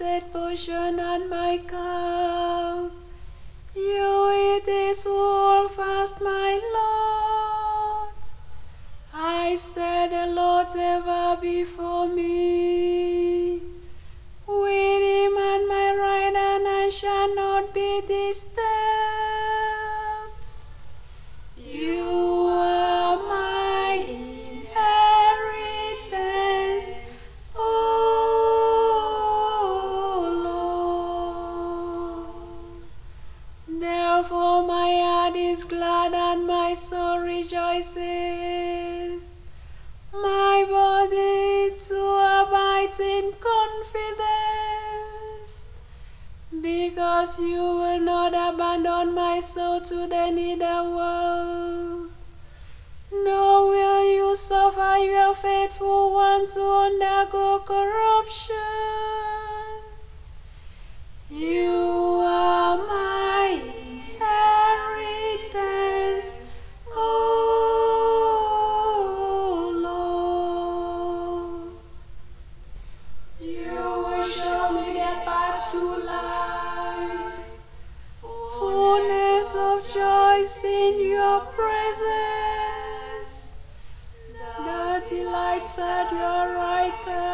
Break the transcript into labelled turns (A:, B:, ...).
A: and my cup. You it is all fast, my Lord. I said the Lord ever before me. With him at my right hand, I shall not be disturbed. Is glad and my soul rejoices. My body to abide in confidence. Because you will not abandon my soul to the nether world. Nor will you suffer your faithful one to undergo corruption. To life, fullness of joy in your presence, the delights at your right hand.